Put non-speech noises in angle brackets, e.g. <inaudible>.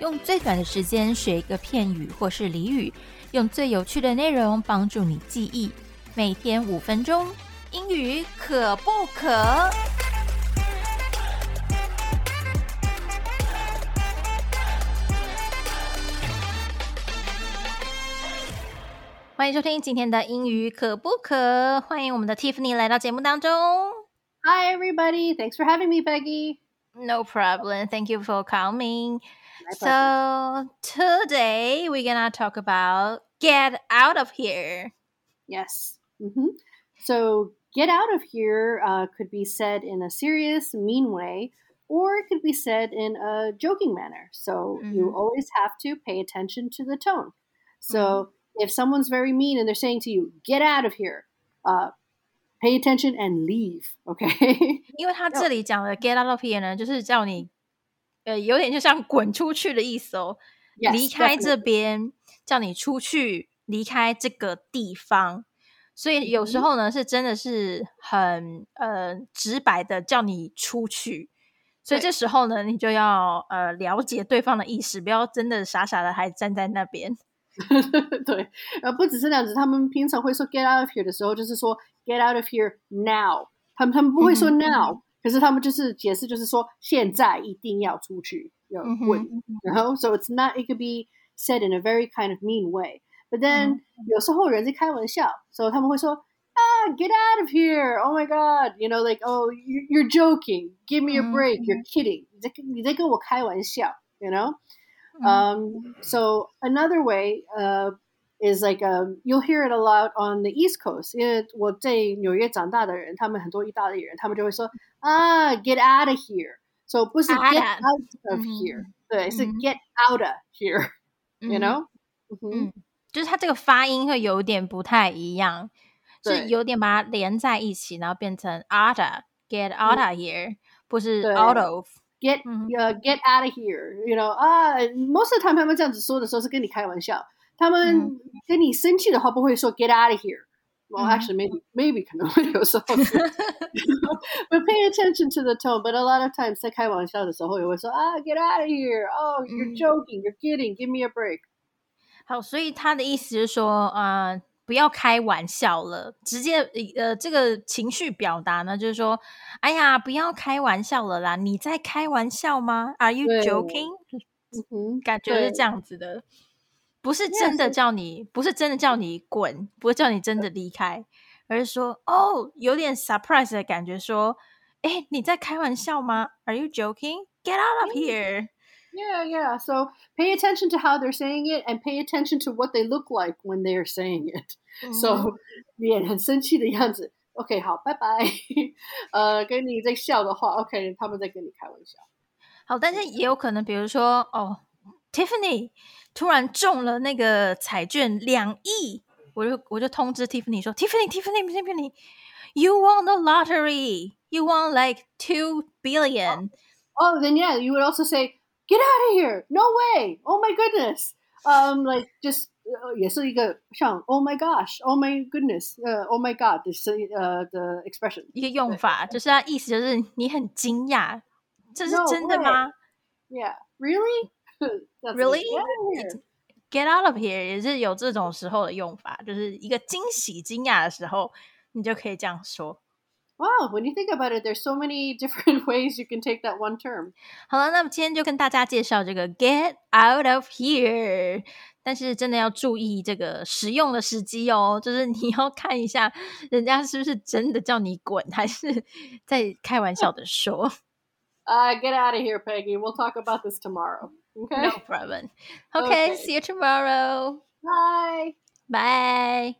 用最短的时间学一个片语或是俚语，用最有趣的内容帮助你记忆。每天五分钟，英语可不可？欢迎收听今天的英语可不可？欢迎我们的 Tiffany 来到节目当中。 Hi, everybody. Thanks for having me, Peggy. No problem. Thank you for coming. My pleasure. So today we're gonna talk about get out of here. Yes. hmm So, get out of here uh, could be said in a serious, mean way, or it could be said in a joking manner. So, you Mhm. always have to pay attention to the tone. So, if someone's very mean and they're saying to you, get out of here, uh, pay attention and leave. <laughs> Okay. 因为他这里讲的 get out of here 呢，就是叫你，呃，有点就像滚出去的意思哦， Yes, 离开这 definitely. 边，叫你出去，离开这个地方。所以有时嗯候呢，是真的是很呃直白的叫你出去。所以对这时候呢，你就要呃了解对方的意思，不要真的傻傻的还站在那边。 <laughs> 对，呃，不只是那样子，他们平常会说 get out of here 的时候，就是说 get out of here now。他们他们不会说嗯哼 now，、可是他们就是解释，就是说现在一定要出去，要嗯哼滚。然后，so it's not it could be said in a very kind of mean way。But then、嗯有时候人在开玩笑，所以他们会说啊，get out of here！Oh my god！You know like oh you you're joking. Give me a 嗯 break. You're kidding. 你在你在跟我开玩笑，you know。 嗯 Um, so another way uh, is like um, you'll hear it a lot on the East Coast. 因为我在纽约长大的人，他们很多意大利人，他们就会说啊，get out of here. So 不是 Outta get out of 嗯 here，、对，是嗯 get out of here. You 嗯 know？嗯哼嗯，就是它这个发音会有点不太一样，是对有点把它连在一起，然后变成 outa get out of here，不是对 out of。 get 嗯 uh, get out of here. You know 啊，most of the time 他们这样子说的时候是跟你开玩笑，他们嗯跟你生气的话不会说 get out of here. Well, 嗯 actually, maybe maybe 可能会有时候<laughs> 是 but pay <laughs> attention to the tone. But a lot of times 在开玩笑的时候也会说啊，get out of here. Oh, you're 嗯 joking. You're kidding. Give me a break. 好，所以他的意思是说，呃， 不要开玩笑了，直接呃，这个情绪表达呢，就是说，哎呀，不要开玩笑了啦，你在开玩笑吗？Are you joking？嗯，<laughs> 感觉是对这样子的，不是真的叫你，不是真的叫你滚，不是叫你真的离开，而是说，哦，有点 surprise 的感觉，说，哎，你在开玩笑吗？Are you joking? Get out of here！Yeah, yeah. So pay attention to how they're saying it and pay attention to what they look like when they are saying it. 嗯 So <laughs> 脸<laughs> 很生气的样子。OK，好，拜拜。呃，跟你在笑的话，OK，他们在跟你开玩笑。好，但是也有可能，比如说，哦，Tiffany 突然中了那个彩券两亿，我就我就通知 Tiffany 说，Tiffany，Tiffany，Tiffany，you won the lottery，you won like two billion。 Oh, then yeah, you would also say, "Get out of here! No way! Oh my goodness!" Um, like just 呃也是一个像 "Oh my gosh! Oh my goodness!" 呃 "Oh my god" 的声呃的 expression. 一个用法，就是它意思就是你很惊讶，这是 No 真的 way 吗 Yeah, really? <laughs> That's Really? Get out of here. ？Get out of here 也是有这种时候的用法，就是一个惊喜、惊讶的时候，你就可以这样说。 Wow, when you think about it, there's so many <laughs> different ways you can take that one term. 好了，那么今天就跟大家介绍这个 get out of here，但是真的要注意这个使用的时机哦，就是你要看一下人家是不是真的叫你滚，还是在开玩笑的说。 Uh, get out of here, Peggy. We'll talk about this tomorrow. Okay? No problem. Okay, Okay. see you tomorrow. Bye. Bye.